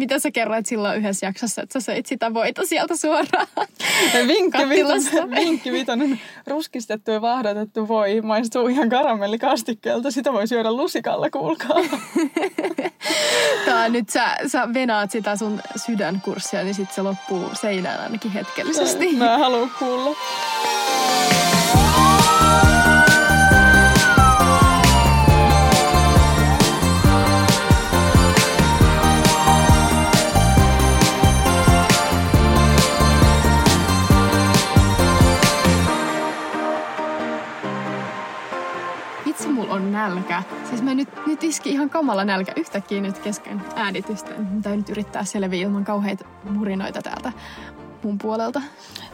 Mitä sä kerroit silloin yhdessä jaksossa, että sä söit sitä voita sieltä suoraan Vinkki kattilasta? vitonen, vinkki vitonen. Ruskistettu ja vahdatettu voi maistuu ihan karamellikastikkeelta. Sitä voi syödä lusikalla, kuulkaa. Tää nyt sä, sä venaat sitä sun sydänkurssia, niin sit se loppuu seinään ainakin hetkellisesti. Mä haluan kuulla. On nälkä. Siis mä nyt, nyt iski ihan kamala nälkä yhtäkkiä nyt kesken äänitystä. Mä täytyy nyt yrittää selviä ilman kauheita murinoita täältä mun puolelta.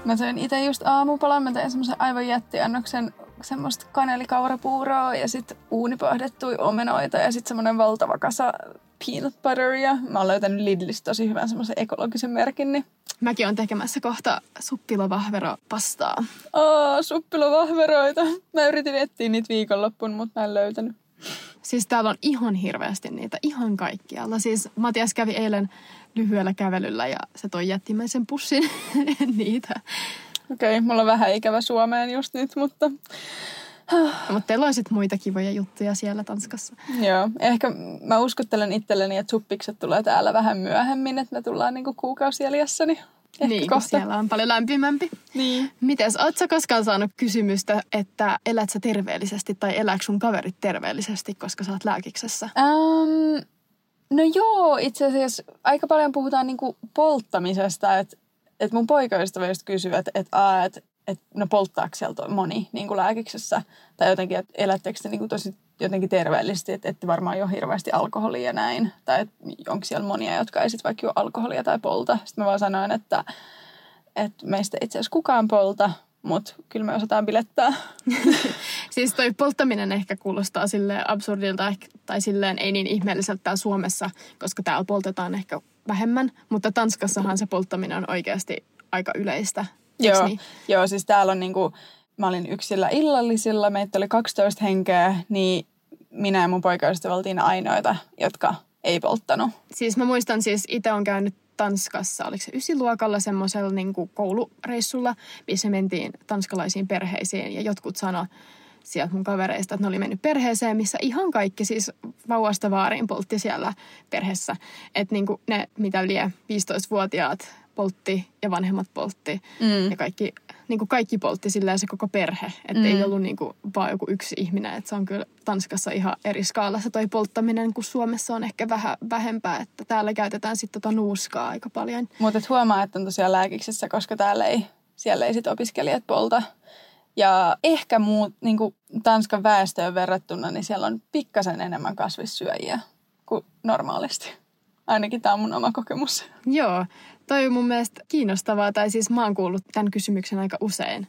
Mä söin itse just aamupalan. Mä tein semmoisen aivan jättiannoksen semmoista kanelikaurapuuroa ja sitten uunipahdettuja omenoita ja sitten semmoinen valtava kasa peanut butteria. Mä oon löytänyt Lidlistä tosi hyvän semmoisen ekologisen merkin, niin Mäkin on tekemässä kohta suppilovahvero pastaa. Aa, suppilovahveroita. Mä yritin etsiä niitä viikonloppuun, mutta mä en löytänyt. Siis täällä on ihan hirveästi niitä, ihan kaikkialla. Siis Matias kävi eilen lyhyellä kävelyllä ja se toi jättimäisen pussin niitä. Okei, okay, mulla on vähän ikävä Suomeen just nyt, mutta mutta teillä on sit muita kivoja juttuja siellä Tanskassa. joo. Ehkä mä uskottelen itselleni, että suppikset tulee täällä vähän myöhemmin, että me tullaan niinku kuukausi jäljessä, niin ehkä niin, kohta. siellä on paljon lämpimämpi. Niin. Mites, oot sä koskaan saanut kysymystä, että elät sä terveellisesti tai elääkö sun kaverit terveellisesti, koska sä oot lääkiksessä? Um, no joo, itse asiassa aika paljon puhutaan niinku polttamisesta, että et mun poikaystävä just kysyy, että et, et, et, no polttaako sieltä moni niinku lääkiksessä, tai jotenkin, että elättekö te niinku tosi jotenkin terveellisesti, että ette varmaan jo hirveästi alkoholia ja näin, tai että onko siellä monia, jotka ei sit vaikka juo alkoholia tai polta. Sitten mä vaan sanoin, että, että meistä itse asiassa kukaan polta, mutta kyllä me osataan bilettää. Siis toi polttaminen ehkä kuulostaa silleen absurdilta tai silleen ei niin ihmeelliseltä täällä Suomessa, koska täällä poltetaan ehkä vähemmän. Mutta Tanskassahan se polttaminen on oikeasti aika yleistä. Joo, Niin? joo, siis täällä on niinku, mä olin yksillä illallisilla, meitä oli 12 henkeä, niin minä ja mun poikaystävä oltiin ainoita, jotka ei polttanut. Siis mä muistan siis, itse on käynyt Tanskassa, oliko se ysiluokalla semmoisella niin koulureissulla, missä mentiin tanskalaisiin perheisiin ja jotkut sano sieltä mun kavereista, että ne oli mennyt perheeseen, missä ihan kaikki siis vauvasta vaariin poltti siellä perheessä. Että niin ne, mitä lie 15-vuotiaat poltti ja vanhemmat poltti Mm. ja kaikki, niin kuin kaikki poltti silleen se koko perhe. Että Mm. ei ollut niin kuin vaan joku yksi ihminen. Että se on kyllä Tanskassa ihan eri skaalassa toi polttaminen, kun Suomessa on ehkä vähän vähempää. Että täällä käytetään sitten tota nuuskaa aika paljon. Mutta et huomaa, että on tosiaan lääkiksessä, koska täällä ei, siellä ei sit opiskelijat polta. Ja ehkä muut, niin Tanskan väestöön verrattuna, niin siellä on pikkasen enemmän kasvissyöjiä kuin normaalisti. Ainakin tämä on mun oma kokemus. Joo, toi on mun mielestä kiinnostavaa. Tai siis mä oon kuullut tämän kysymyksen aika usein.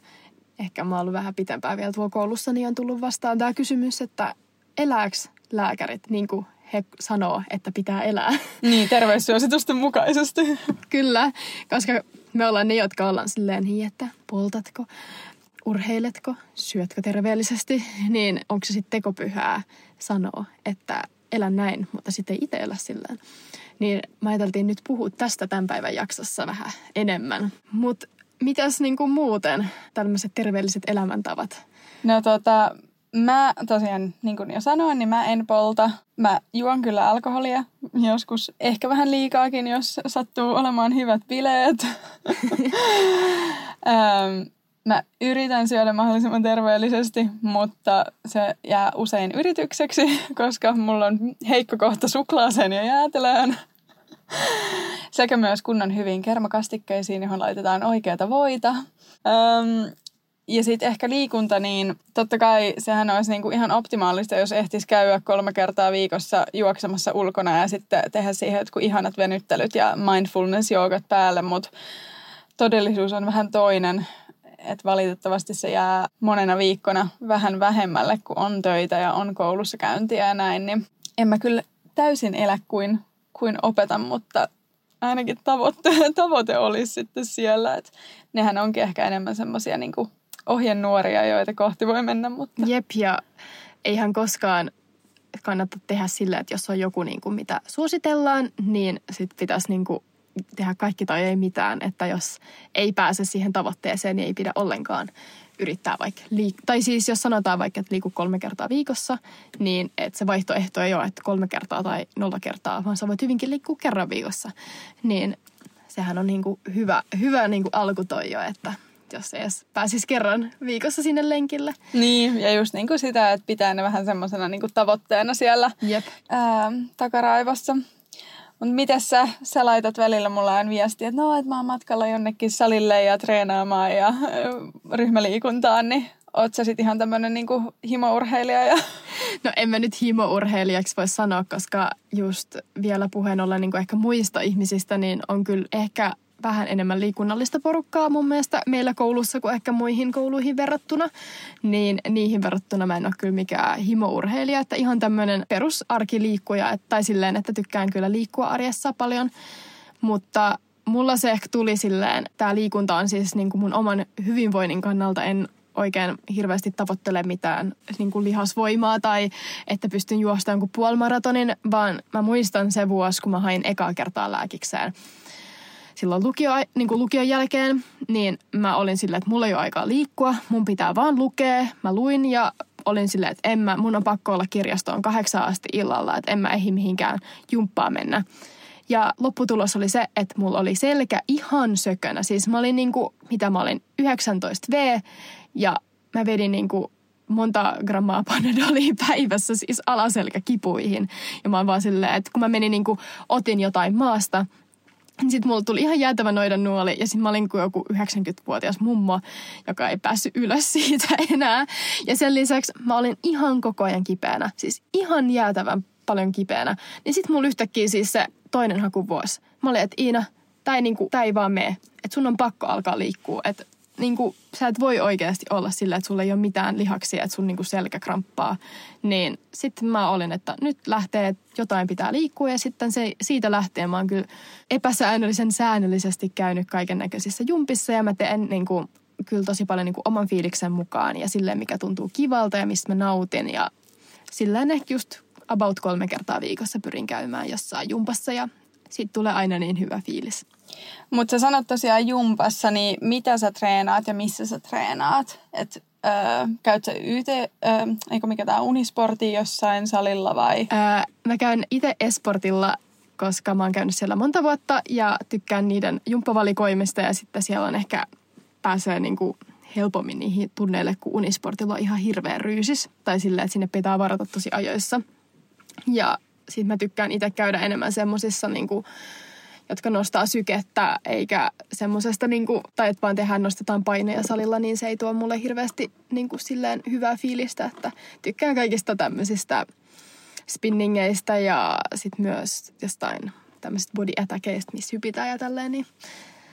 Ehkä mä oon ollut vähän pitempään vielä tuolla koulussa, niin on tullut vastaan tämä kysymys, että elääks lääkärit niin kuin he sanoo, että pitää elää. Niin, terveyssuositusten mukaisesti. Kyllä, koska me ollaan ne, jotka ollaan silleen niin, että poltatko, urheiletko, syötkö terveellisesti, niin onko se sitten tekopyhää sanoa, että elä näin, mutta sitten ei itse elä silleen. Niin mä ajateltiin nyt puhua tästä tämän päivän jaksossa vähän enemmän. Mutta mitäs niinku muuten tällaiset terveelliset elämäntavat? No tota, mä tosiaan, niin kuin jo sanoin, niin mä en polta. Mä juon kyllä alkoholia, joskus ehkä vähän liikaakin, jos sattuu olemaan hyvät bileet. ähm, mä yritän syödä mahdollisimman terveellisesti, mutta se jää usein yritykseksi, koska mulla on heikko kohta suklaaseen ja jäätelöön. Sekä myös kunnon hyviin kermakastikkeisiin, johon laitetaan oikeata voita. Ähm, ja sitten ehkä liikunta, niin totta kai sehän olisi niinku ihan optimaalista, jos ehtisi käydä kolme kertaa viikossa juoksemassa ulkona ja sitten tehdä siihen jotkut ihanat venyttelyt ja mindfulness-joogat päälle, mutta todellisuus on vähän toinen. Että valitettavasti se jää monena viikkona vähän vähemmälle, kun on töitä ja on koulussa käyntiä ja näin, niin en mä kyllä täysin elä kuin, kuin opetan, mutta ainakin tavoite, tavoite olisi sitten siellä. Että nehän onkin ehkä enemmän semmoisia niinku ohjenuoria, joita kohti voi mennä, mutta Jep, ja eihän koskaan kannata tehdä sillä, että jos on joku, niin kuin, mitä suositellaan, niin sit pitäisi niin kuin, tehdä kaikki tai ei mitään. Että jos ei pääse siihen tavoitteeseen, niin ei pidä ollenkaan yrittää vaikka liik- Tai siis jos sanotaan vaikka, että liiku kolme kertaa viikossa, niin että se vaihtoehto ei ole, että kolme kertaa tai nolla kertaa, vaan sä voit hyvinkin liikkua kerran viikossa. Niin sehän on niin kuin hyvä, hyvä niin kuin alku toi jo, että jos se edes pääsisi kerran viikossa sinne lenkille. Niin, ja just niin kuin sitä, että pitää ne vähän semmoisena niin tavoitteena siellä Jep. ää, takaraivossa. Mutta miten sä, sä laitat välillä mulle aina viestiä, että no, että mä oon matkalla jonnekin salille ja treenaamaan ja ryhmäliikuntaan, niin oot sä sit ihan tämmönen niinku himourheilija? Ja... No en mä nyt himourheilijaksi voi sanoa, koska just vielä puheen ollen niin ehkä muista ihmisistä, niin on kyllä ehkä vähän enemmän liikunnallista porukkaa mun mielestä meillä koulussa kuin ehkä muihin kouluihin verrattuna. Niin niihin verrattuna mä en ole kyllä mikään himourheilija, että ihan tämmöinen perusarkiliikkuja, tai silleen, että tykkään kyllä liikkua arjessa paljon. Mutta mulla se ehkä tuli silleen, tämä liikunta on siis niin kuin mun oman hyvinvoinnin kannalta, en oikein hirveästi tavoittele mitään niin kuin lihasvoimaa tai että pystyn juostamaan jonkun puolimaratonin, vaan mä muistan se vuosi, kun mä hain ekaa kertaa lääkikseen silloin lukio, niin kuin lukion jälkeen, niin mä olin silleen, että mulla ei ole aikaa liikkua, mun pitää vaan lukea. Mä luin ja olin silleen, että en mä, mun on pakko olla kirjastoon kahdeksan asti illalla, että en mä ehdi mihinkään jumppaa mennä. Ja lopputulos oli se, että mulla oli selkä ihan sökönä. Siis mä olin niin kuin, mitä mä olin, 19V ja mä vedin niin kuin monta grammaa panadolia päivässä siis alaselkäkipuihin. Ja mä oon vaan silleen, että kun mä menin niin kuin, otin jotain maasta, sitten mulla tuli ihan jäätävä noidan nuoli ja sitten mä olin kuin joku 90-vuotias mummo, joka ei päässyt ylös siitä enää. Ja sen lisäksi mä olin ihan koko ajan kipeänä, siis ihan jäätävän paljon kipeänä. Niin sitten mulla yhtäkkiä siis se toinen hakuvuosi. Mä olin, että Iina, tää ei, niinku, ei vaan mene. Että sun on pakko alkaa liikkua. Että niin kuin, sä et voi oikeasti olla sillä, että sulla ei ole mitään lihaksia, että sun niin kuin selkä kramppaa. Niin sitten mä olin, että nyt lähtee, että jotain pitää liikkua. Ja sitten se, siitä lähtien mä oon kyllä epäsäännöllisen säännöllisesti käynyt kaiken näköisissä jumpissa. Ja mä teen niin kuin, kyllä tosi paljon niin kuin oman fiiliksen mukaan ja silleen, mikä tuntuu kivalta ja mistä mä nautin. Ja silleen ehkä just about kolme kertaa viikossa pyrin käymään jossain jumpassa ja siitä tulee aina niin hyvä fiilis. Mutta sä sanot tosiaan jumpassa, niin mitä sä treenaat ja missä sä treenaat? Et, öö, käyt sä YT, öö, eikö mikä tää Unisporti jossain salilla vai? Öö, mä käyn itse Esportilla, koska mä oon käynyt siellä monta vuotta ja tykkään niiden jumppavalikoimista ja sitten siellä on ehkä pääsee niinku helpommin niihin tunneille, kun Unisportilla on ihan hirveä ryysis. Tai silleen, että sinne pitää varata tosi ajoissa. Ja sit mä tykkään itse käydä enemmän semmosissa niinku, jotka nostaa sykettä, eikä semmoisesta, niin kuin, tai että vaan tehdään, nostetaan paineja salilla, niin se ei tuo mulle hirveästi niin kuin, silleen hyvää fiilistä, että tykkään kaikista tämmöisistä spinningeistä ja sitten myös jostain tämmöisistä body attackeista, missä hypitään ja tälleen, niin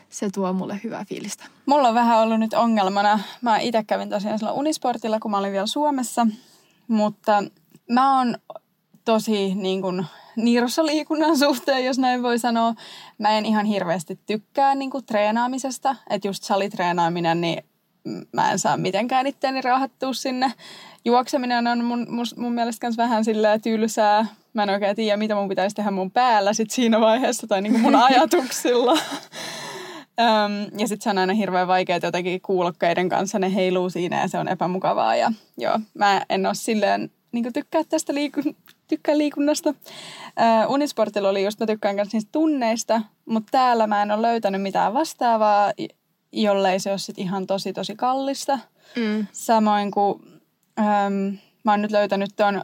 se tuo mulle hyvää fiilistä. Mulla on vähän ollut nyt ongelmana. Mä itse kävin tosiaan sillä Unisportilla, kun mä olin vielä Suomessa, mutta mä oon tosi niin kuin, niirossa liikunnan suhteen, jos näin voi sanoa. Mä en ihan hirveästi tykkää niin kuin, treenaamisesta. Että just salitreenaaminen, niin mä en saa mitenkään itteeni rauhattua sinne. Juokseminen on mun, mun, mun mielestä myös vähän silleen tylsää. Mä en oikein tiedä, mitä mun pitäisi tehdä mun päällä sit siinä vaiheessa tai niin mun ajatuksilla. Öm, ja sitten se on aina hirveän vaikeaa jotenkin kuulokkeiden kanssa, ne heiluu siinä ja se on epämukavaa. Ja joo, mä en ole silleen niin tykkää tästä liikun, tykkään liikunnasta. Uh, Unisportilla oli just, mä tykkään myös niistä tunneista, mutta täällä mä en ole löytänyt mitään vastaavaa, jollei se ole sit ihan tosi tosi kallista. Mm. Samoin kuin um, mä oon nyt löytänyt tuon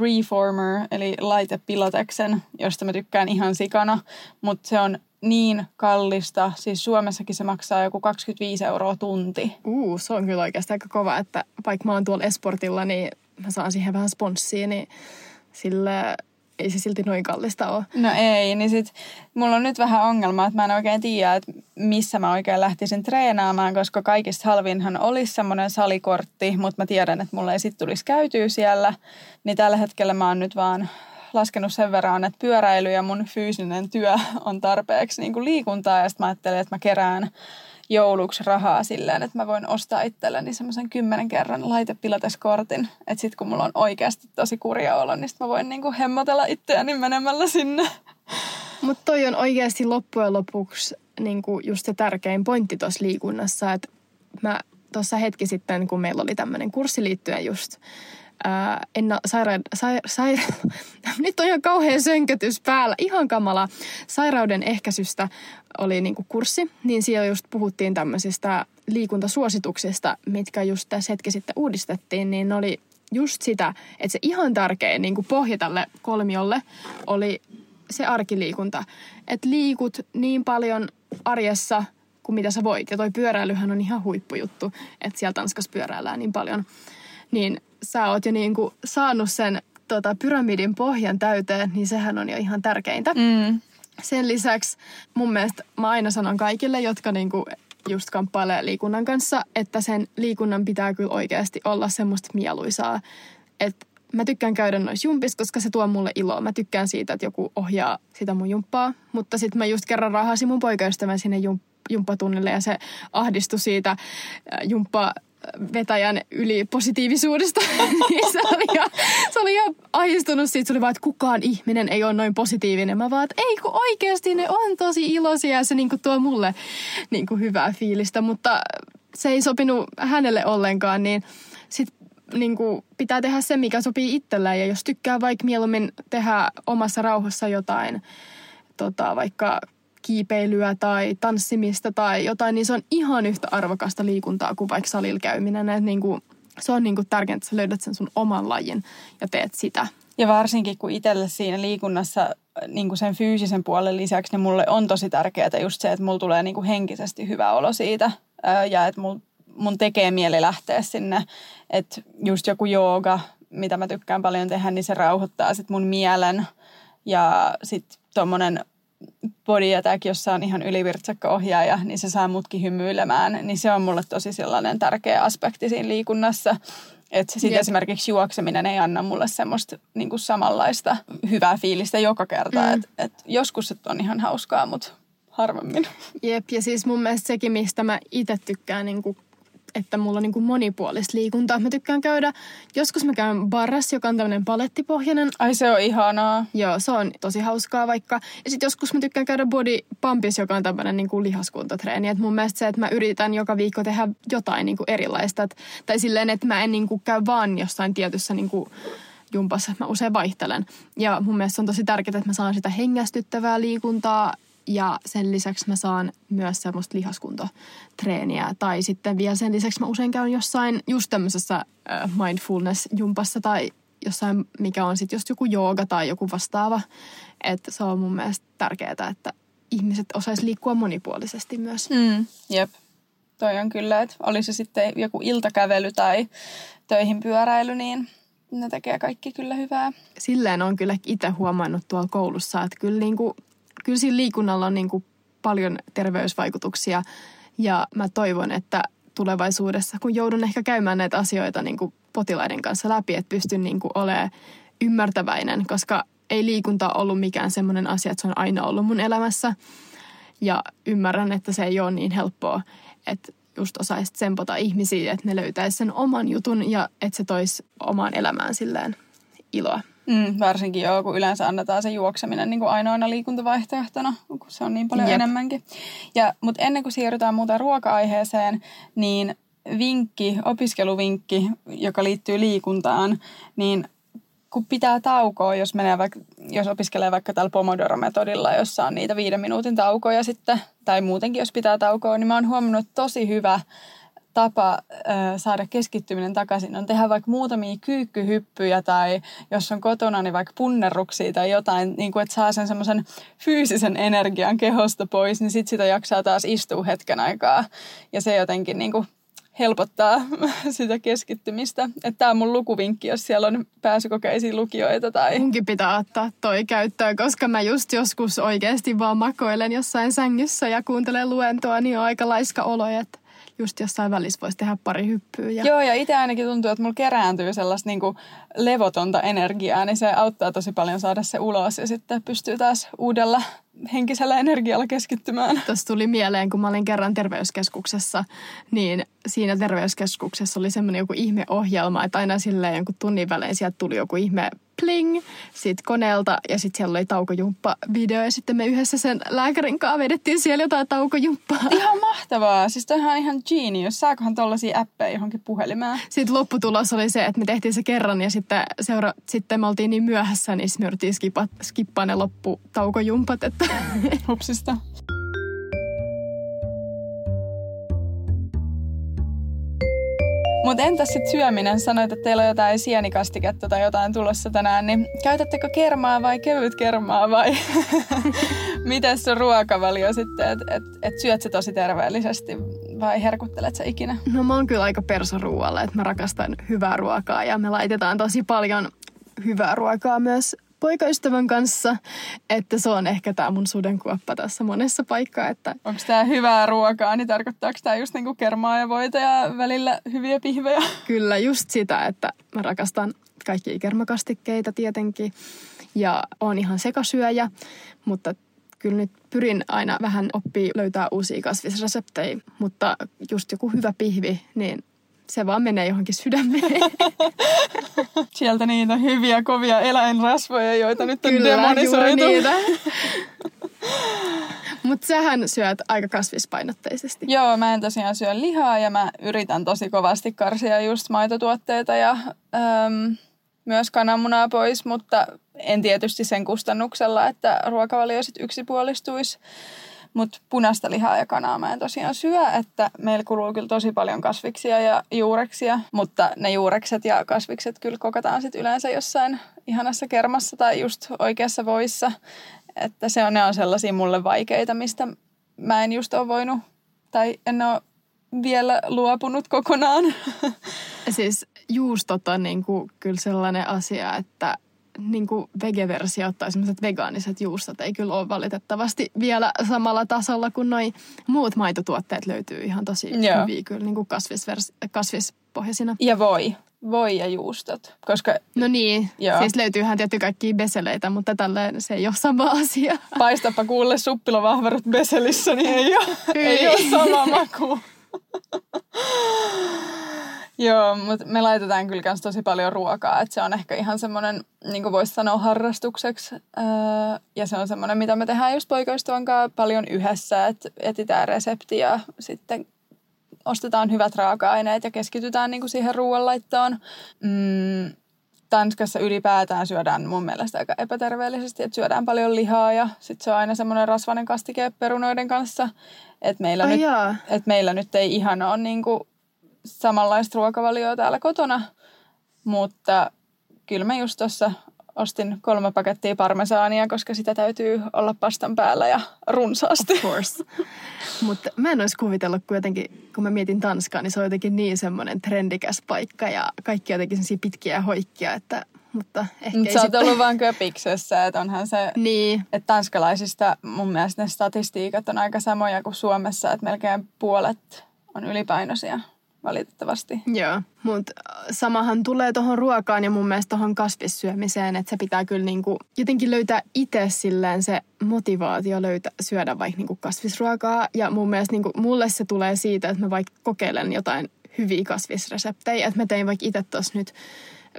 Reformer, eli laite Pilateksen, josta mä tykkään ihan sikana, mutta se on niin kallista. Siis Suomessakin se maksaa joku 25 euroa tunti. Uu, se on kyllä oikeasti aika kova, että vaikka mä oon tuolla Esportilla, niin mä saan siihen vähän sponssia, niin sillä ei se silti noin kallista ole. No ei, niin sit mulla on nyt vähän ongelma, että mä en oikein tiedä, että missä mä oikein lähtisin treenaamaan, koska kaikista halvinhan olisi semmoinen salikortti, mutta mä tiedän, että mulla ei sit tulisi käytyä siellä. Niin tällä hetkellä mä oon nyt vaan laskenut sen verran, että pyöräily ja mun fyysinen työ on tarpeeksi niin kuin liikuntaa ja sitten mä ajattelin, että mä kerään jouluksi rahaa silleen, että mä voin ostaa itselleni semmoisen kymmenen kerran laitepilateskortin. Että sit kun mulla on oikeasti tosi kurja olo, niin sit mä voin niinku hemmotella itseäni menemällä sinne. Mutta toi on oikeasti loppujen lopuksi niinku just se tärkein pointti tuossa liikunnassa, että mä tuossa hetki sitten, kun meillä oli tämmöinen kurssi liittyen just ää, enna, saira, sai, sai, nyt on ihan kauhean sönkötys päällä, ihan kamala. Sairauden ehkäisystä oli niinku kurssi, niin siellä just puhuttiin tämmöisistä liikuntasuosituksista, mitkä just tässä hetki sitten uudistettiin, niin oli just sitä, että se ihan tärkein niin kuin pohja tälle kolmiolle oli se arkiliikunta. Että liikut niin paljon arjessa kuin mitä sä voit. Ja toi pyöräilyhän on ihan huippujuttu, että siellä Tanskassa pyöräillään niin paljon. Niin sä oot jo niin kuin saanut sen tota, pyramidin pohjan täyteen, niin sehän on jo ihan tärkeintä. Mm. Sen lisäksi mun mielestä mä aina sanon kaikille, jotka niinku just kamppailee liikunnan kanssa, että sen liikunnan pitää kyllä oikeasti olla semmoista mieluisaa. Että mä tykkään käydä noissa jumpissa, koska se tuo mulle iloa. Mä tykkään siitä, että joku ohjaa sitä mun jumppaa. Mutta sitten mä just kerran rahasin mun poikaystävän sinne jump- jumppatunnille ja se ahdistui siitä äh, jumppa vetäjän yli positiivisuudesta. niin se oli, ihan, se oli ihan ahistunut siitä. Se oli vaan, että kukaan ihminen ei ole noin positiivinen. Mä vaan, että ei kun oikeasti ne on tosi iloisia ja se niin kuin tuo mulle niin kuin hyvää fiilistä. Mutta se ei sopinut hänelle ollenkaan, niin sit niin kuin pitää tehdä se, mikä sopii itselleen. Ja jos tykkää vaikka mieluummin tehdä omassa rauhassa jotain, tota, vaikka kiipeilyä tai tanssimista tai jotain, niin se on ihan yhtä arvokasta liikuntaa kuin vaikka salilla käyminen. Et niin kuin, se on niin kuin tärkeintä, että sä löydät sen sun oman lajin ja teet sitä. Ja varsinkin kun itselle siinä liikunnassa niin kuin sen fyysisen puolen lisäksi, niin mulle on tosi tärkeää just se, että mulla tulee niin kuin henkisesti hyvä olo siitä ja että mulla mun tekee mieli lähteä sinne. Että just joku jooga, mitä mä tykkään paljon tehdä, niin se rauhoittaa sit mun mielen. Ja sitten tuommoinen body attack, jossa on ihan ylivirtsakka ohjaaja, niin se saa mutkin hymyilemään. Niin se on mulle tosi sellainen tärkeä aspekti siinä liikunnassa. Että sitten esimerkiksi juokseminen ei anna mulle semmoista niin kuin samanlaista hyvää fiilistä joka kerta. Mm. Että et joskus se on ihan hauskaa, mutta harvemmin. Jep, ja siis mun mielestä sekin, mistä mä itse tykkään niin kuin että mulla on niin kuin monipuolista liikuntaa. Mä tykkään käydä, joskus mä käyn barras, joka on tämmöinen palettipohjainen. Ai se on ihanaa. Joo, se on tosi hauskaa vaikka. Ja sitten joskus mä tykkään käydä body pumpis, joka on tämmöinen niin kuin lihaskuntotreeni. Et mun mielestä se, että mä yritän joka viikko tehdä jotain niin kuin erilaista. Et, tai silleen, että mä en niin kuin käy vaan jossain tietyssä niin kuin jumpassa. Mä usein vaihtelen. Ja mun mielestä on tosi tärkeää, että mä saan sitä hengästyttävää liikuntaa ja sen lisäksi mä saan myös semmoista lihaskuntotreeniä. Tai sitten vielä sen lisäksi mä usein käyn jossain just tämmöisessä mindfulness-jumpassa tai jossain, mikä on sitten just joku jooga tai joku vastaava. Että se on mun mielestä tärkeää, että ihmiset osais liikkua monipuolisesti myös. Mm, jep. Toi on kyllä, että oli se sitten joku iltakävely tai töihin pyöräily, niin ne tekee kaikki kyllä hyvää. Silleen on kyllä itse huomannut tuolla koulussa, että kyllä niin kuin kyllä siinä liikunnalla on niin kuin paljon terveysvaikutuksia ja mä toivon, että tulevaisuudessa, kun joudun ehkä käymään näitä asioita niin kuin potilaiden kanssa läpi, että pystyn niin kuin olemaan ymmärtäväinen, koska ei liikunta ollut mikään semmoinen asia, että se on aina ollut mun elämässä. Ja ymmärrän, että se ei ole niin helppoa, että just osaisi tsempota ihmisiä, että ne löytäisi sen oman jutun ja että se toisi omaan elämään silleen iloa. Mm, varsinkin joo, kun yleensä annetaan se juokseminen niin kuin ainoana liikuntavaihtoehtona, kun se on niin paljon Jep. enemmänkin. Ja, mutta ennen kuin siirrytään muuten ruoka-aiheeseen, niin vinkki, opiskeluvinkki, joka liittyy liikuntaan, niin kun pitää taukoa, jos, menee vaikka, jos opiskelee vaikka tällä Pomodoro-metodilla, jossa on niitä viiden minuutin taukoja sitten, tai muutenkin jos pitää taukoa, niin mä oon huomannut tosi hyvä tapa saada keskittyminen takaisin on tehdä vaikka muutamia kyykkyhyppyjä tai jos on kotona, niin vaikka punnerruksia tai jotain, niin kuin, että saa sen semmoisen fyysisen energian kehosta pois, niin sitten sitä jaksaa taas istua hetken aikaa. Ja se jotenkin niin kuin, helpottaa sitä keskittymistä. Että tämä on mun lukuvinkki, jos siellä on pääsykokeisiin lukijoita. Tai... Munkin pitää ottaa toi käyttöön, koska mä just joskus oikeasti vaan makoilen jossain sängyssä ja kuuntelen luentoa, niin on aika laiska olo, että just jossain välissä voisi tehdä pari hyppyä. Ja... Joo, ja itse ainakin tuntuu, että mulla kerääntyy sellaista niin kuin levotonta energiaa, niin se auttaa tosi paljon saada se ulos ja sitten pystyy taas uudella henkisellä energialla keskittymään. Tuossa tuli mieleen, kun mä olin kerran terveyskeskuksessa, niin siinä terveyskeskuksessa oli semmoinen joku ihmeohjelma, että aina silleen jonkun tunnin välein sieltä tuli joku ihme pling siitä koneelta ja sitten siellä oli taukojumppa-video ja sitten me yhdessä sen lääkärin kanssa vedettiin siellä jotain taukojumppaa. Ihan mahtavaa. Siis toihan on ihan genius. Saakohan tollaisia appeja johonkin puhelimeen? Sitten lopputulos oli se, että me tehtiin se kerran ja sitten, seura- sitten me oltiin niin myöhässä, niin me yritettiin skippaa ne lopputaukojumpat. Että... Hupsista. Mutta entäs sitten syöminen? Sanoit, että teillä on jotain sienikastiketta tai jotain tulossa tänään, niin käytättekö kermaa vai kevyt kermaa vai miten se ruokavalio sitten, että et, et syöt se tosi terveellisesti vai herkuttelet sä ikinä? No mä oon kyllä aika persoruoalle, että mä rakastan hyvää ruokaa ja me laitetaan tosi paljon hyvää ruokaa myös poikaystävän kanssa, että se on ehkä tämä mun sudenkuoppa tässä monessa paikkaa. Että... Onko tämä hyvää ruokaa, niin tarkoittaako tämä just niinku kermaa ja voita ja välillä hyviä pihvejä? Kyllä, just sitä, että mä rakastan kaikki kermakastikkeita tietenkin ja on ihan sekasyöjä, mutta kyllä nyt pyrin aina vähän oppii löytää uusia kasvisreseptejä, mutta just joku hyvä pihvi, niin se vaan menee johonkin sydämeen. Sieltä niitä hyviä, kovia eläinrasvoja, joita nyt on Kyllä, demonisoitu. Mutta sähän syöt aika kasvispainotteisesti. Joo, mä en tosiaan syö lihaa ja mä yritän tosi kovasti karsia just maitotuotteita ja äm, myös kananmunaa pois, mutta en tietysti sen kustannuksella, että ruokavalio sitten yksipuolistuisi. Mutta punaista lihaa ja kanaa mä en tosiaan syö, että meillä kuluu kyllä tosi paljon kasviksia ja juureksia, mutta ne juurekset ja kasvikset kyllä kokataan sitten yleensä jossain ihanassa kermassa tai just oikeassa voissa. Että se on, ne on sellaisia mulle vaikeita, mistä mä en just ole voinut tai en ole vielä luopunut kokonaan. Siis juustot on niin kuin kyllä sellainen asia, että niin kuin vegeversiot tai semmoiset vegaaniset juustot ei kyllä ole valitettavasti vielä samalla tasolla kuin noi muut maitotuotteet löytyy ihan tosi Joo. hyviä kyllä niin kuin kasvisvers- kasvispohjaisina. Ja voi. Voi ja juustot. Koska, no niin, joo. siis löytyyhän tietty kaikki beseleitä, mutta tälleen se ei ole sama asia. Paistapa kuulle suppilovahverot beselissä, niin ei ole, ei ole sama maku. Joo, mutta me laitetaan kyllä myös tosi paljon ruokaa, että se on ehkä ihan semmoinen, niin kuin voisi sanoa, harrastukseksi. Öö, ja se on semmoinen, mitä me tehdään just poikaystävän kanssa paljon yhdessä, että etsitään resepti ja sitten ostetaan hyvät raaka-aineet ja keskitytään niin kuin siihen ruoanlaittoon. Mm, Tanskassa ylipäätään syödään mun mielestä aika epäterveellisesti, että syödään paljon lihaa ja sitten se on aina semmoinen rasvainen kastike perunoiden kanssa. Että meillä, nyt, et meillä nyt ei ihan ole niin kuin samanlaista ruokavalioa täällä kotona, mutta kyllä mä just tuossa ostin kolme pakettia parmesaania, koska sitä täytyy olla pastan päällä ja runsaasti. Of course. Mutta mä en olisi kuvitellut, kun jotenkin, kun mä mietin Tanskaa, niin se on jotenkin niin semmoinen trendikäs paikka ja kaikki jotenkin sellaisia pitkiä hoikkia, että mutta ehkä Mut sä oot ollut vaan köpiksessä, että onhan se, niin. että tanskalaisista mun mielestä ne statistiikat on aika samoja kuin Suomessa, että melkein puolet on ylipainoisia valitettavasti. Joo, mutta samahan tulee tuohon ruokaan ja mun mielestä tuohon kasvissyömiseen, että se pitää kyllä niinku jotenkin löytää itse silleen se motivaatio löytää, syödä vaikka niinku kasvisruokaa. Ja mun mielestä niinku, mulle se tulee siitä, että mä vaikka kokeilen jotain hyviä kasvisreseptejä. Että mä tein vaikka itse tuossa nyt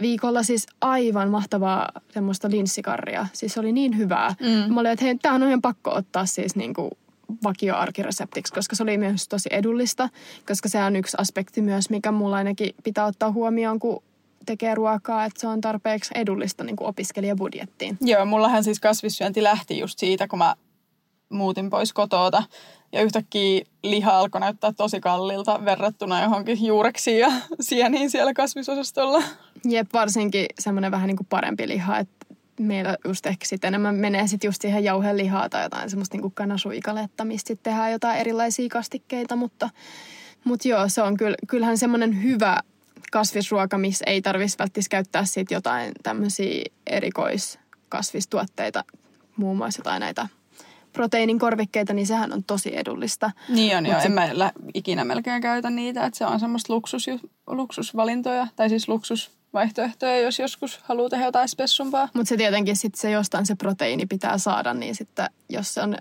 viikolla siis aivan mahtavaa semmoista linssikarria. Siis se oli niin hyvää. Mm. Mä olin, että hei, tämähän on ihan pakko ottaa siis niinku vakioarkireseptiksi, koska se oli myös tosi edullista, koska se on yksi aspekti myös, mikä mulla ainakin pitää ottaa huomioon, kun tekee ruokaa, että se on tarpeeksi edullista niin kuin opiskelijabudjettiin. Joo, mullahan siis kasvissyönti lähti just siitä, kun mä muutin pois kotoota ja yhtäkkiä liha alkoi näyttää tosi kallilta verrattuna johonkin juureksiin ja sieniin siellä kasvisosastolla. Jep, varsinkin semmoinen vähän niin kuin parempi liha, että meillä just ehkä sitten enemmän menee sitten just siihen jauhelihaa tai jotain semmoista niinku kanasuikaletta, mistä sitten tehdään jotain erilaisia kastikkeita, mutta, mutta joo, se on kyllä, kyllähän semmoinen hyvä kasvisruoka, missä ei tarvitsisi välttämättä käyttää sitten jotain tämmöisiä erikoiskasvistuotteita, muun muassa jotain näitä proteiinin korvikkeita, niin sehän on tosi edullista. Niin on Mut joo, se- en mä lä- ikinä melkein käytä niitä, että se on semmoista luksus, luksusvalintoja, tai siis luksusvaihtoehtoja, jos joskus haluaa tehdä jotain spessumpaa. Mutta se tietenkin sitten se jostain se proteiini pitää saada, niin sitten jos se on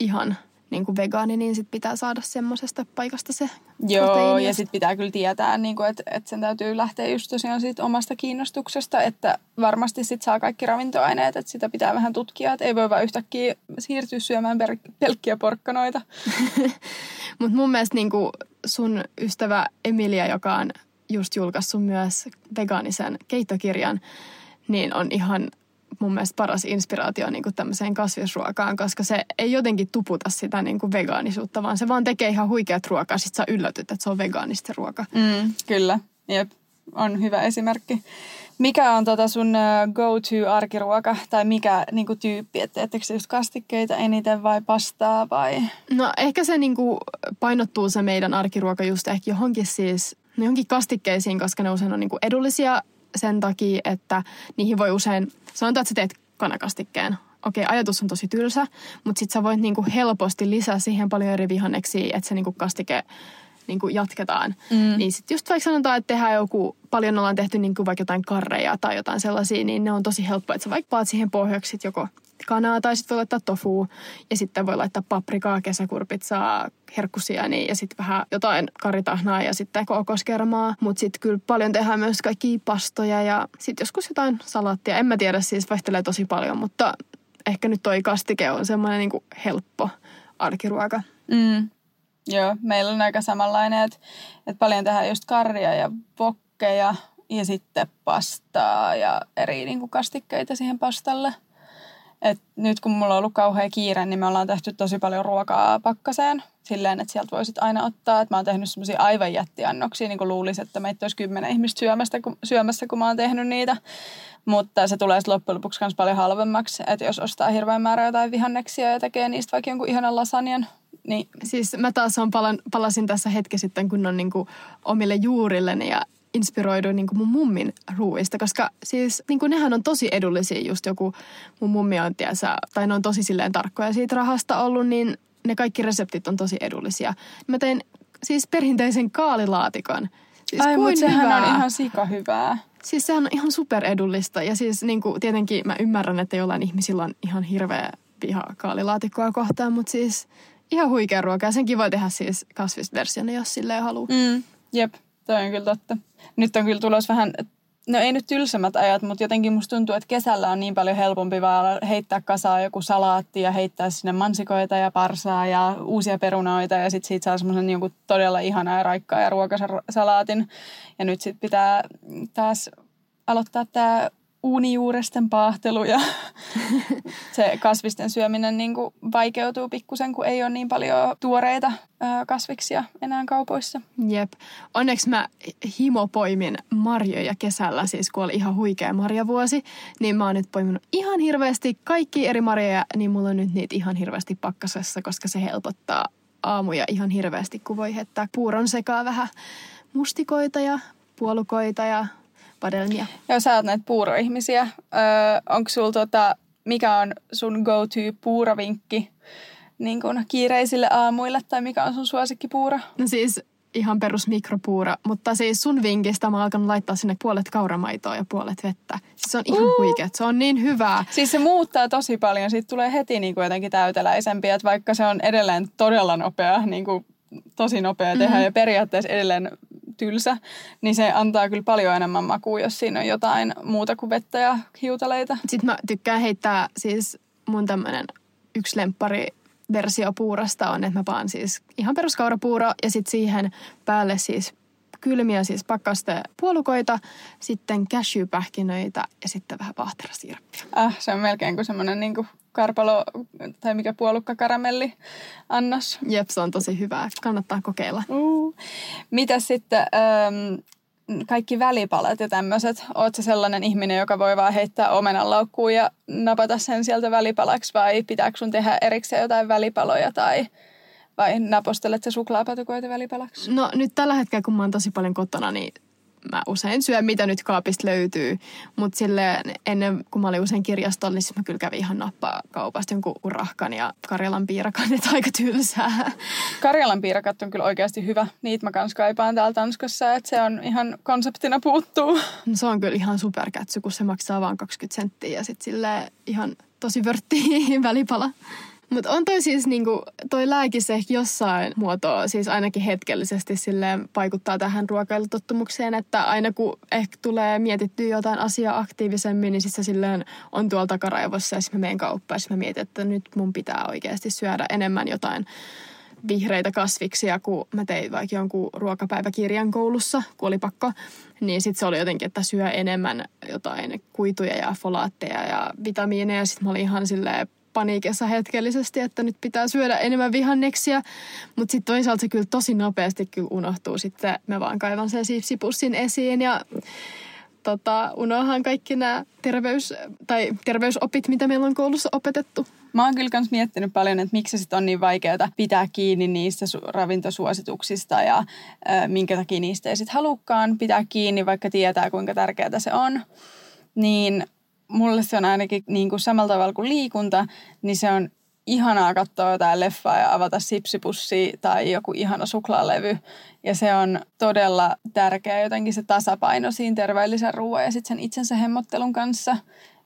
ihan niin kuin vegaani, niin sitten pitää saada semmoisesta paikasta se Joo, proteiini. ja sitten pitää kyllä tietää, niin että et sen täytyy lähteä just tosiaan siitä omasta kiinnostuksesta, että varmasti sit saa kaikki ravintoaineet, että sitä pitää vähän tutkia, että ei voi vaan yhtäkkiä siirtyä syömään per- pelkkiä porkkanoita. Mutta mun mielestä niin kuin sun ystävä Emilia, joka on just julkaissut myös vegaanisen keittokirjan, niin on ihan mun mielestä paras inspiraatio niin kuin tämmöiseen kasvisruokaan, koska se ei jotenkin tuputa sitä niin kuin vegaanisuutta, vaan se vaan tekee ihan huikeat ruokaa. Sitten sä yllätyt, että se on vegaanista ruoka. Mm, kyllä, jep, on hyvä esimerkki. Mikä on tota sun go-to-arkiruoka tai mikä niinku, tyyppi, että teettekö se just kastikkeita eniten vai pastaa vai? No ehkä se niin kuin painottuu se meidän arkiruoka just ehkä johonkin siis, no johonkin kastikkeisiin, koska ne usein on niin kuin edullisia sen takia, että niihin voi usein, sanotaan, että sä teet kanakastikkeen. Okei, ajatus on tosi tylsä, mutta sit sä voit niin kuin helposti lisää siihen paljon eri vihanneksia, että se niin kuin kastike niin kuin jatketaan. Mm. Niin sitten just vaikka sanotaan, että tehdään joku, paljon ollaan tehty niin kuin vaikka jotain karreja tai jotain sellaisia, niin ne on tosi helppoa, että sä vaikka paat siihen pohjaksi joko kanaa tai sitten voi laittaa tofu ja sitten voi laittaa paprikaa, kesäkurpitsaa, herkkusieni ja sitten vähän jotain karitahnaa ja sitten kokoskermaa. Mutta sitten kyllä paljon tehdään myös kaikki pastoja ja sitten joskus jotain salaattia. En mä tiedä, siis vaihtelee tosi paljon, mutta ehkä nyt toi kastike on semmoinen niin helppo arkiruoka. Mm. Joo, meillä on aika samanlainen, että, että paljon tehdään just karria ja vokkeja ja sitten pastaa ja eri niin kuin kastikkeita siihen pastalle. Et nyt kun mulla on ollut kauhea kiire, niin me ollaan tehty tosi paljon ruokaa pakkaseen. Silleen, että sieltä voisit aina ottaa. Et mä oon tehnyt semmoisia aivan jättiannoksia, niin kuin luulisi, että meitä olisi kymmenen ihmistä syömästä, kun, syömässä, kun mä oon tehnyt niitä. Mutta se tulee sitten loppujen lopuksi myös paljon halvemmaksi. Että jos ostaa hirveän määrä jotain vihanneksia ja tekee niistä vaikka jonkun ihanan lasanjan, niin Siis mä taas on palan, palasin tässä hetki sitten kunnon niin kuin omille juurilleni ja inspiroiduin niin kuin mun mummin ruuista, koska siis niin kuin nehän on tosi edullisia, just joku mun mummi on, tiesä, tai ne on tosi silleen tarkkoja siitä rahasta ollut, niin ne kaikki reseptit on tosi edullisia. Mä tein siis perinteisen kaalilaatikon. Siis Ai, mutta sehän hyvää. on ihan sika hyvää. Siis sehän on ihan superedullista ja siis niin kuin, tietenkin mä ymmärrän, että jollain ihmisillä on ihan hirveä viha kaalilaatikkoa kohtaan, mutta siis ihan huikea ruoka ja senkin voi tehdä siis kasvisversiona, jos silleen haluaa. Mm, jep, toi on kyllä totta. Nyt on kyllä tulos vähän, no ei nyt tylsemmät ajat, mutta jotenkin musta tuntuu, että kesällä on niin paljon helpompi vaan heittää kasaan joku salaatti ja heittää sinne mansikoita ja parsaa ja uusia perunoita ja sitten siitä saa semmoisen jonkun todella ihanaa ja raikkaa ja ruokaisen salaatin. Ja nyt sitten pitää taas aloittaa tämä uunijuuresten paahtelu ja se kasvisten syöminen niin kuin vaikeutuu pikkusen, kun ei ole niin paljon tuoreita kasviksia enää kaupoissa. Jep. Onneksi mä himopoimin marjoja kesällä, siis kun oli ihan huikea marjavuosi, niin mä oon nyt poiminut ihan hirveästi kaikki eri marjoja, niin mulla on nyt niitä ihan hirveästi pakkasessa, koska se helpottaa aamuja ihan hirveästi, kun voi heittää puuron sekaa vähän mustikoita ja puolukoita ja vadelmia. Joo, sä oot näitä puuroihmisiä. Öö, onko sul tota, mikä on sun go-to puuravinkki niin kun kiireisille aamuille, tai mikä on sun suosikkipuuro? No siis ihan perus mikropuura, mutta siis sun vinkistä mä oon alkanut laittaa sinne puolet kauramaitoa ja puolet vettä. Siis se on ihan Uh. huikea, se on niin hyvää. Siis se muuttaa tosi paljon, siitä tulee heti niin kuin jotenkin täyteläisempi, että vaikka se on edelleen todella nopea, niin kuin tosi nopea tehdä Mhm. ja periaatteessa edelleen tylsä, niin se antaa kyllä paljon enemmän makua, jos siinä on jotain muuta kuin vettä ja hiutaleita. Sitten mä tykkään heittää siis mun tämmönen yksi lemppari versio puurasta on, että mä paan siis ihan peruskaurapuuro ja sitten siihen päälle siis kylmiä siis pakkaste puolukoita, sitten cashewpähkinöitä ja sitten vähän vaahterasiirappia. Ah, se on melkein kuin semmoinen niin kuin karpalo tai mikä puolukka karamelli annos. Jep, se on tosi hyvää. Kannattaa kokeilla. Uh. Mitä sitten ähm, kaikki välipalat ja tämmöiset? Oletko sellainen ihminen, joka voi vaan heittää omenan laukkuun ja napata sen sieltä välipalaksi vai pitääkö sun tehdä erikseen jotain välipaloja tai vai napostelet sä suklaapatukoita välipalaksi? No nyt tällä hetkellä, kun mä oon tosi paljon kotona, niin mä usein syön, mitä nyt kaapista löytyy. Mutta silleen ennen, kun mä olin usein kirjastolla, niin mä kyllä kävin ihan nappaa kaupasta jonkun urahkan ja Karjalan piirakan, että aika tylsää. Karjalan piirakat on kyllä oikeasti hyvä. Niitä mä kans kaipaan täällä Tanskassa, että se on ihan konseptina puuttuu. No, se on kyllä ihan superkätsy, kun se maksaa vain 20 senttiä ja sitten sille ihan tosi vörtti välipala. Mutta on toi siis niinku, toi lääkis ehkä jossain muotoa, siis ainakin hetkellisesti silleen vaikuttaa tähän ruokailutottumukseen, että aina kun ehkä tulee mietittyä jotain asiaa aktiivisemmin, niin sitten silleen on tuolla takaraivossa ja sitten mä menen kauppaan ja mä mietin, että nyt mun pitää oikeasti syödä enemmän jotain vihreitä kasviksia, kun mä tein vaikka jonkun ruokapäiväkirjan koulussa, kun oli pakko, niin sitten se oli jotenkin, että syö enemmän jotain kuituja ja folaatteja ja vitamiineja. Sitten mä olin ihan silleen paniikissa hetkellisesti, että nyt pitää syödä enemmän vihanneksia. Mutta sitten toisaalta se kyllä tosi nopeasti kyllä unohtuu. Sitten mä vaan kaivan sen sipsipussin esiin ja tota, unohan kaikki nämä terveys, tai terveysopit, mitä meillä on koulussa opetettu. Mä oon kyllä myös miettinyt paljon, että miksi sit on niin vaikeaa pitää kiinni niistä su- ravintosuosituksista ja ö, minkä takia niistä ei sitten halukkaan pitää kiinni, vaikka tietää kuinka tärkeää se on. Niin mulle se on ainakin niin kuin samalla tavalla kuin liikunta, niin se on ihanaa katsoa jotain leffaa ja avata sipsipussi tai joku ihana suklaalevy. Ja se on todella tärkeä jotenkin se tasapaino siinä terveellisen ruoan ja sitten sen itsensä hemmottelun kanssa.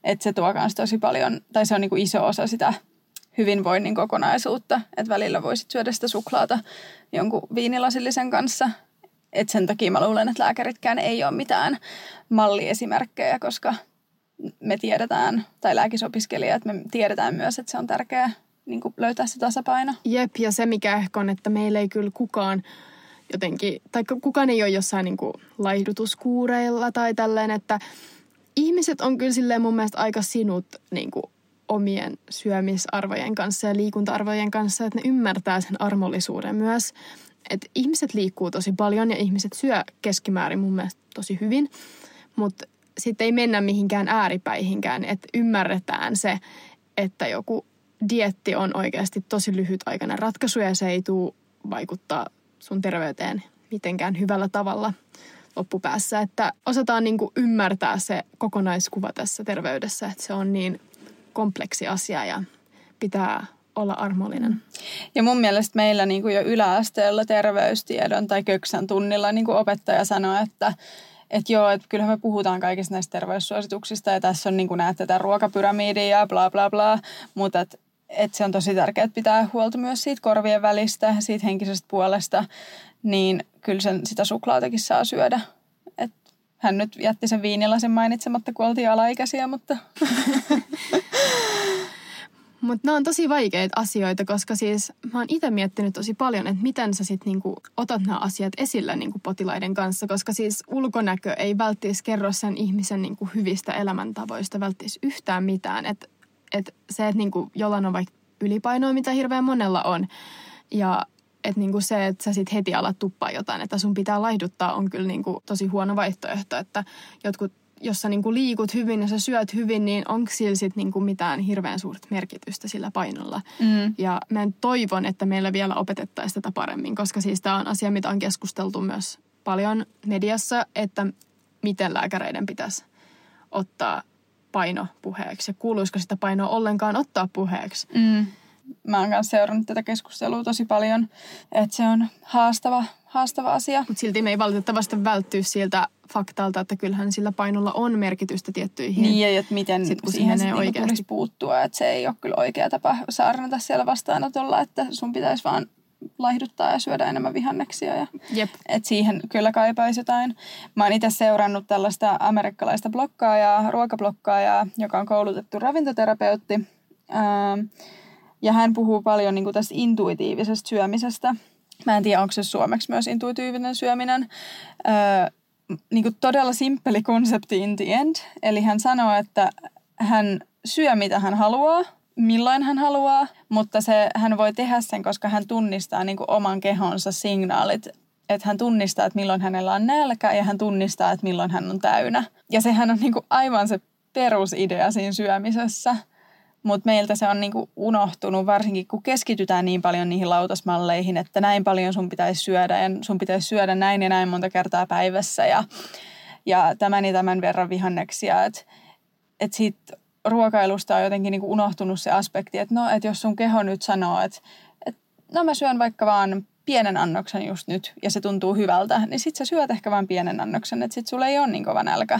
Että se tuo myös tosi paljon, tai se on niin kuin iso osa sitä hyvinvoinnin kokonaisuutta. Että välillä voisit syödä sitä suklaata jonkun viinilasillisen kanssa. Et sen takia mä luulen, että lääkäritkään ei ole mitään malliesimerkkejä, koska me tiedetään, tai lääkisopiskelijat, me tiedetään myös, että se on tärkeää niin löytää se tasapaino. Jep, ja se mikä ehkä on, että meillä ei kyllä kukaan jotenkin, tai kukaan ei ole jossain niin kuin laihdutuskuureilla tai tälleen, että ihmiset on kyllä silleen mun mielestä aika sinut niin kuin omien syömisarvojen kanssa ja liikunta-arvojen kanssa, että ne ymmärtää sen armollisuuden myös. Että ihmiset liikkuu tosi paljon ja ihmiset syö keskimäärin mun mielestä tosi hyvin, mutta sitten ei mennä mihinkään ääripäihinkään, että ymmärretään se, että joku dietti on oikeasti tosi lyhytaikainen ratkaisu ja se ei tule vaikuttaa sun terveyteen mitenkään hyvällä tavalla loppupäässä. Että osataan niin ymmärtää se kokonaiskuva tässä terveydessä, että se on niin kompleksi asia ja pitää olla armollinen. Ja mun mielestä meillä niin kuin jo yläasteella terveystiedon tai köksän tunnilla niin kuin opettaja sanoi, että että joo, että kyllähän me puhutaan kaikista näistä terveyssuosituksista ja tässä on niin kuin näet tätä ruokapyramidia ja bla bla bla, mutta et, et se on tosi tärkeää pitää huolta myös siitä korvien välistä, siitä henkisestä puolesta, niin kyllä sen, sitä suklaatakin saa syödä. Et hän nyt jätti sen viinilasen mainitsematta, kun oltiin alaikäisiä, mutta Mutta nämä on tosi vaikeita asioita, koska siis mä oon itse miettinyt tosi paljon, että miten sä sitten niinku otat nämä asiat esillä niinku potilaiden kanssa, koska siis ulkonäkö ei välttis kerro sen ihmisen niinku hyvistä elämäntavoista välttis yhtään mitään. Että et se, että niinku jollain on vaikka ylipainoa, mitä hirveän monella on, ja että niinku se, että sä sit heti alat tuppaa jotain, että sun pitää laihduttaa, on kyllä niinku tosi huono vaihtoehto, että jotkut jos sä niinku liikut hyvin ja sä syöt hyvin, niin onko sillä sit niinku mitään hirveän suurta merkitystä sillä painolla. Mm. Ja mä toivon, että meillä vielä opetettaisiin tätä paremmin, koska siis tämä on asia, mitä on keskusteltu myös paljon mediassa, että miten lääkäreiden pitäisi ottaa paino puheeksi ja kuuluisiko sitä painoa ollenkaan ottaa puheeksi. Mm. Mä oon myös seurannut tätä keskustelua tosi paljon, että se on haastava, haastava asia. Mutta silti me ei valitettavasti välttyä siltä faktalta, että kyllähän sillä painolla on merkitystä tiettyihin. Niin, ja että miten sit, kun siihen, siihen niinku oikeasti puuttua, että se ei ole kyllä oikea tapa saarnata siellä vastaanotolla, että sun pitäisi vaan laihduttaa ja syödä enemmän vihanneksia. Ja, Jep. Et siihen kyllä kaipaisi jotain. Mä oon itse seurannut tällaista amerikkalaista blokkaajaa, ruokablokkajaa, joka on koulutettu ravintoterapeutti. Ja hän puhuu paljon niin kuin tästä intuitiivisesta syömisestä. Mä en tiedä, onko se suomeksi myös intuitiivinen syöminen. Öö, niin kuin todella simppeli konsepti in the end. Eli hän sanoo, että hän syö mitä hän haluaa, milloin hän haluaa, mutta se, hän voi tehdä sen, koska hän tunnistaa niin kuin oman kehonsa signaalit. Että hän tunnistaa, että milloin hänellä on nälkä ja hän tunnistaa, että milloin hän on täynnä. Ja sehän on niin kuin aivan se perusidea siinä syömisessä – mutta meiltä se on niinku unohtunut, varsinkin kun keskitytään niin paljon niihin lautasmalleihin, että näin paljon sun pitäisi syödä ja sun pitäisi syödä näin ja näin monta kertaa päivässä. Ja ja tämän ja tämän verran vihanneksia. Että et siitä ruokailusta on jotenkin niinku unohtunut se aspekti, että no, että jos sun keho nyt sanoo, että, että no mä syön vaikka vaan pienen annoksen just nyt ja se tuntuu hyvältä, niin sit sä syöt ehkä vain pienen annoksen, että sit sulla ei ole niin kova nälkä.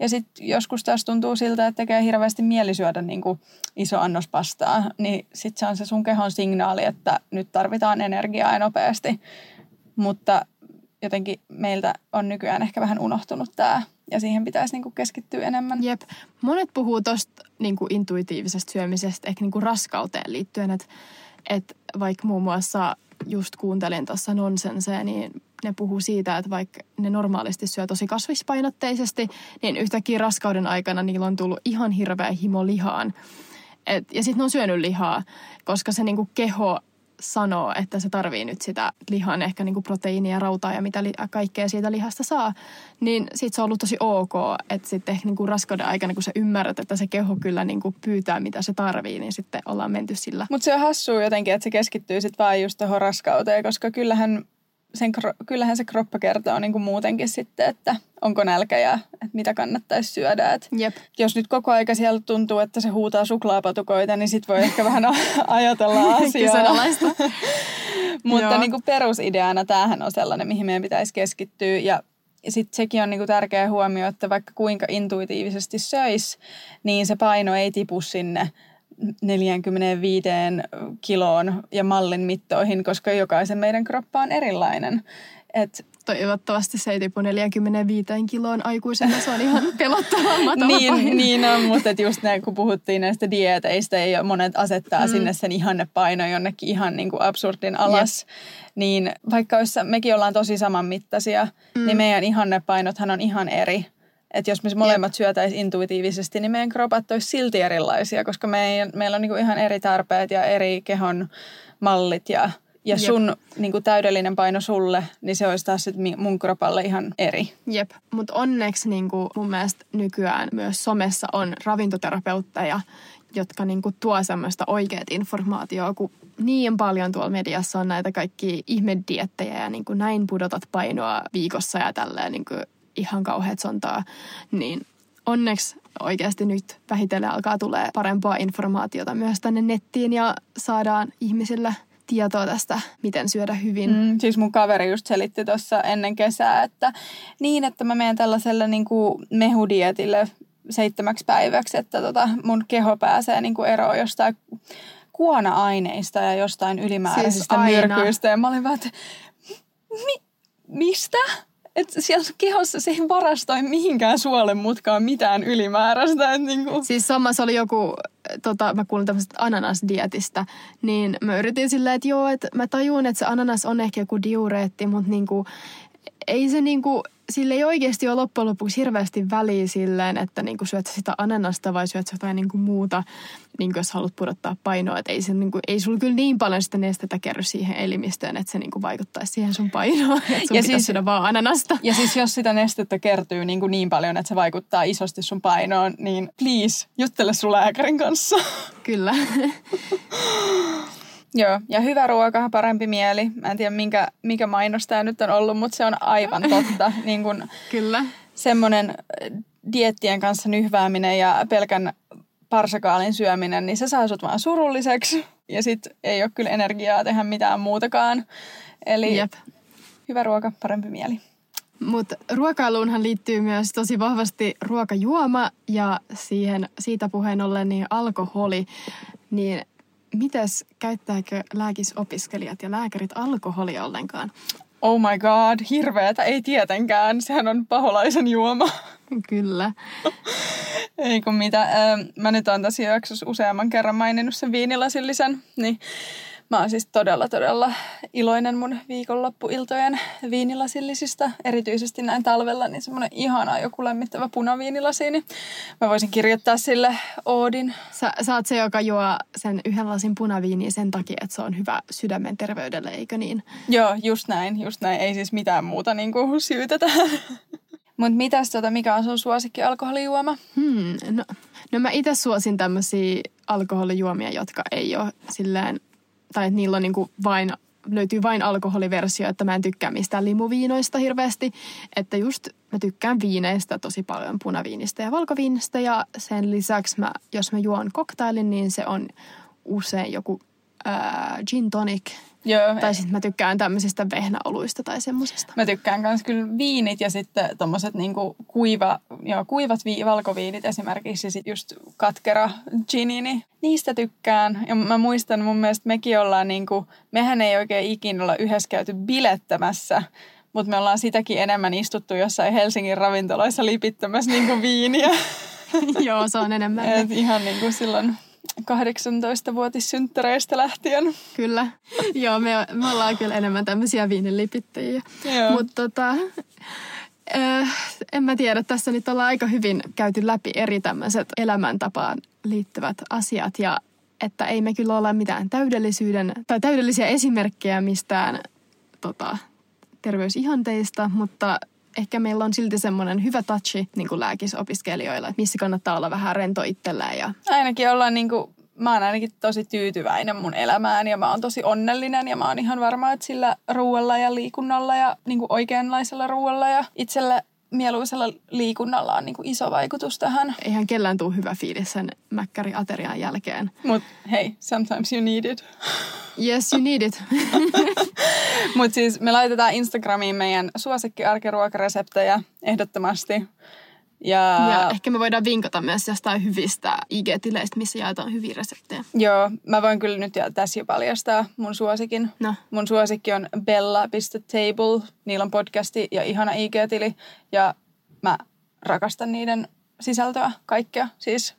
Ja sitten joskus taas tuntuu siltä, että tekee hirveästi mieli syödä niin kuin iso annos pastaa, niin sitten se on se sun kehon signaali, että nyt tarvitaan energiaa ja nopeasti. Mutta jotenkin meiltä on nykyään ehkä vähän unohtunut tämä ja siihen pitäisi niin kuin keskittyä enemmän. Jep. Monet puhuu tuosta niin intuitiivisesta syömisestä ehkä niin kuin raskauteen liittyen, että, että vaikka muun muassa just kuuntelin tuossa nonsensea, niin ne puhuu siitä, että vaikka ne normaalisti syö tosi kasvispainotteisesti, niin yhtäkkiä raskauden aikana niillä on tullut ihan hirveä himo lihaan. Et, ja sitten ne on syönyt lihaa, koska se niinku keho sanoo, että se tarvii nyt sitä lihan, ehkä niinku proteiinia, rautaa ja mitä li- kaikkea siitä lihasta saa, niin sitten se on ollut tosi ok, että sitten ehkä niinku raskauden aikana, kun sä ymmärrät, että se keho kyllä niinku pyytää, mitä se tarvii, niin sitten ollaan menty sillä. Mutta se on hassua jotenkin, että se keskittyy sitten vaan just tuohon raskauteen, koska kyllähän sen, kyllähän se kroppa kertoo niin kuin muutenkin sitten, että onko nälkä ja että mitä kannattaisi syödä. Et Jep. Jos nyt koko aika siellä tuntuu, että se huutaa suklaapatukoita, niin sitten voi ehkä vähän ajatella asiaa. Mutta niin kuin perusideana tämähän on sellainen, mihin meidän pitäisi keskittyä. Ja sitten sekin on niin kuin tärkeä huomio, että vaikka kuinka intuitiivisesti söisi, niin se paino ei tipu sinne 45 kiloon ja mallin mittoihin, koska jokaisen meidän kroppa on erilainen. Et Toivottavasti se ei tipu 45 kiloon aikuisena, se on ihan pelottava matala niin, niin on, mutta just ne, kun puhuttiin näistä dieteistä ja monet asettaa mm. sinne sen ihannepaino jonnekin ihan niin kuin absurdin alas, yep. niin vaikka jos mekin ollaan tosi samanmittaisia, mm. niin meidän ihannepainothan on ihan eri. Että jos me molemmat syötäisiin intuitiivisesti, niin meidän kropat olisi silti erilaisia, koska meidän, meillä on niinku ihan eri tarpeet ja eri kehon mallit ja, ja sun niinku täydellinen paino sulle, niin se olisi taas sit mun kropalle ihan eri. Jep, mutta onneksi niinku mun mielestä nykyään myös somessa on ravintoterapeutteja, jotka niinku tuo semmoista oikeat informaatiota, kun niin paljon tuolla mediassa on näitä kaikki ihmediettejä ja niinku näin pudotat painoa viikossa ja tälleen niinku ihan kauheat sontaa, niin onneksi oikeasti nyt vähitellen alkaa tulee parempaa informaatiota myös tänne nettiin ja saadaan ihmisille tietoa tästä, miten syödä hyvin. Mm, siis mun kaveri just selitti tuossa ennen kesää, että niin, että mä menen tällaiselle niin kuin mehudietille seitsemäksi päiväksi, että tota mun keho pääsee niin kuin eroon jostain kuona-aineista ja jostain ylimääräisistä siis myrkyistä. Ja mä olin vaan, että mi- mistä? Että siellä kehossa se ei varastoi mihinkään suolen mutkaan mitään ylimääräistä. Että niin kuin. Siis samassa oli joku, tota, mä kuulin tämmöisestä ananasdietistä, niin mä yritin silleen, että joo, että mä tajun, että se ananas on ehkä joku diureetti, mutta niin kuin, ei se niin kuin, sille ei oikeasti ole loppujen lopuksi hirveästi väliä silleen, että niin syöt sitä ananasta vai syöt jotain niin kuin muuta, niin kuin jos haluat pudottaa painoa. Että ei, se, niin kuin, ei sulla kyllä niin paljon sitä nestettä kerry siihen elimistöön, että se niin kuin vaikuttaisi siihen sun painoon. Että sun ja siis, syödä vaan ananasta. Ja siis jos sitä nestettä kertyy niin, kuin niin paljon, että se vaikuttaa isosti sun painoon, niin please, juttele sun lääkärin kanssa. Kyllä. Joo, ja hyvä ruoka, parempi mieli. Mä en tiedä, minkä, mikä mainos tämä nyt on ollut, mutta se on aivan totta. niin kun Kyllä. Semmoinen diettien kanssa nyhvääminen ja pelkän parsakaalin syöminen, niin se saa sut vaan surulliseksi. Ja sit ei ole kyllä energiaa tehdä mitään muutakaan. Eli Jep. hyvä ruoka, parempi mieli. Mutta ruokailuunhan liittyy myös tosi vahvasti ruokajuoma ja siihen, siitä puheen ollen niin alkoholi. Niin mitäs käyttääkö lääkisopiskelijat ja lääkärit alkoholia ollenkaan? Oh my god, hirveetä, ei tietenkään. Sehän on paholaisen juoma. Kyllä. ei kun mitä. Mä nyt oon tässä jaksossa useamman kerran maininnut sen viinilasillisen, niin Mä oon siis todella, todella iloinen mun viikonloppuiltojen viinilasillisista. Erityisesti näin talvella, niin semmoinen ihana joku lämmittävä punaviinilasi, niin mä voisin kirjoittaa sille Oodin. Sä, sä oot se, joka juo sen yhden lasin punaviiniä sen takia, että se on hyvä sydämen terveydelle, eikö niin? Joo, just näin, just näin. Ei siis mitään muuta niin kuin syytetä. Mutta mitäs tota, mikä on sun suosikki alkoholijuoma? Hmm, no, no mä itse suosin tämmöisiä alkoholijuomia, jotka ei ole silleen tai että niillä on niin kuin vain löytyy vain alkoholiversio, että mä en tykkää mistään limuviinoista hirveästi. Että just mä tykkään viineistä tosi paljon, punaviinistä ja valkoviinistä. Ja sen lisäksi mä, jos mä juon koktailin, niin se on usein joku ää, gin tonic. Joo, Tai sitten mä tykkään tämmöisistä vehnäoluista tai semmosista. Mä tykkään myös kyllä viinit ja sitten tommoset niinku kuiva, joo, kuivat vi- valkoviinit esimerkiksi ja sit just katkera gini, niin niistä tykkään. Ja mä muistan mun mielestä mekin ollaan niinku, mehän ei oikein ikinä olla yhdessä käyty bilettämässä, mutta me ollaan sitäkin enemmän istuttu jossain Helsingin ravintoloissa lipittämässä niinku viiniä. Joo, se on enemmän. Et ihan niinku silloin 18-vuotissynttäreistä lähtien. Kyllä. Joo, me, me ollaan kyllä enemmän tämmöisiä viinilipittäjiä. Mutta tota, äh, en mä tiedä, tässä nyt ollaan aika hyvin käyty läpi eri tämmöiset elämäntapaan liittyvät asiat ja että ei me kyllä olla mitään täydellisyyden tai täydellisiä esimerkkejä mistään tota, terveysihanteista, mutta ehkä meillä on silti semmoinen hyvä touchi niin kuin lääkisopiskelijoilla, että missä kannattaa olla vähän rento itsellään ja ainakin ollaan niinku, mä oon ainakin tosi tyytyväinen mun elämään ja mä oon tosi onnellinen ja mä oon ihan varma, että sillä ruualla ja liikunnalla ja niinku oikeanlaisella ruualla ja itselle mieluisella liikunnalla on niinku iso vaikutus tähän. eihän kellään tule hyvä fiilis sen mäkkäriaterian jälkeen. Mut hei, sometimes you need it. Yes, you need it. Mut siis me laitetaan Instagramiin meidän suosikkiarkiruokareseptejä ehdottomasti. Ja, Ja ehkä me voidaan vinkata myös jostain hyvistä IG-tileistä, missä jaetaan hyviä reseptejä. joo, mä voin kyllä nyt tässä jo paljastaa mun suosikin. No, Mun suosikki on bella.table. Niillä on podcasti ja ihana IG-tili. Ja mä rakastan niiden sisältöä, kaikkea. Siis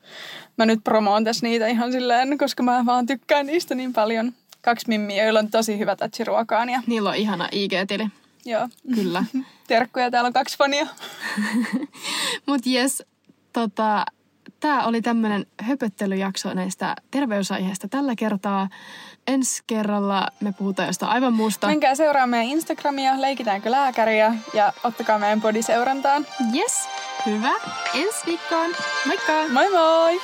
mä nyt promoon tässä niitä ihan silleen, koska mä vaan tykkään niistä niin paljon. Kaksi mimmiä, joilla on tosi hyvä tatsi ruokaan. Ja niillä on ihana IG-tili. Joo, Kyllä. terkkuja. Täällä on kaksi fania. Mutta jes, tota, tämä oli tämmöinen höpöttelyjakso näistä terveysaiheista tällä kertaa. Ensi kerralla me puhutaan jostain aivan muusta. Menkää seuraa meidän Instagramia, leikitäänkö lääkäriä ja ottakaa meidän podiseurantaan. Yes, hyvä. Ensi viikkoon. Moikka! Moi moi!